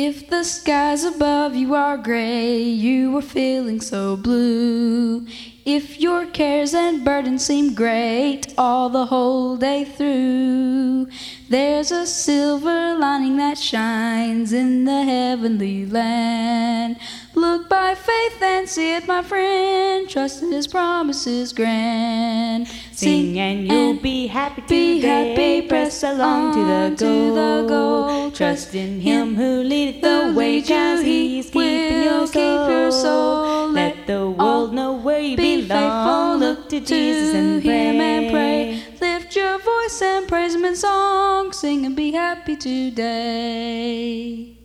If the skies above you are gray, you are feeling so blue. If your cares and burdens seem great all the whole day through, there's a silver lining that shines in the heavenly land. Look by faith and see it, my friend. Trust in His promises grand. Sing and you'll be happy be happy. Press along to the goal. the goal. Trust in Him who leadeth the way, cause He He's keeping your keep your soul. Let the world know where you Be belong. faithful. Look to Jesus and pray. Him and pray. Lift your voice and praise Him in song. Sing and be happy today.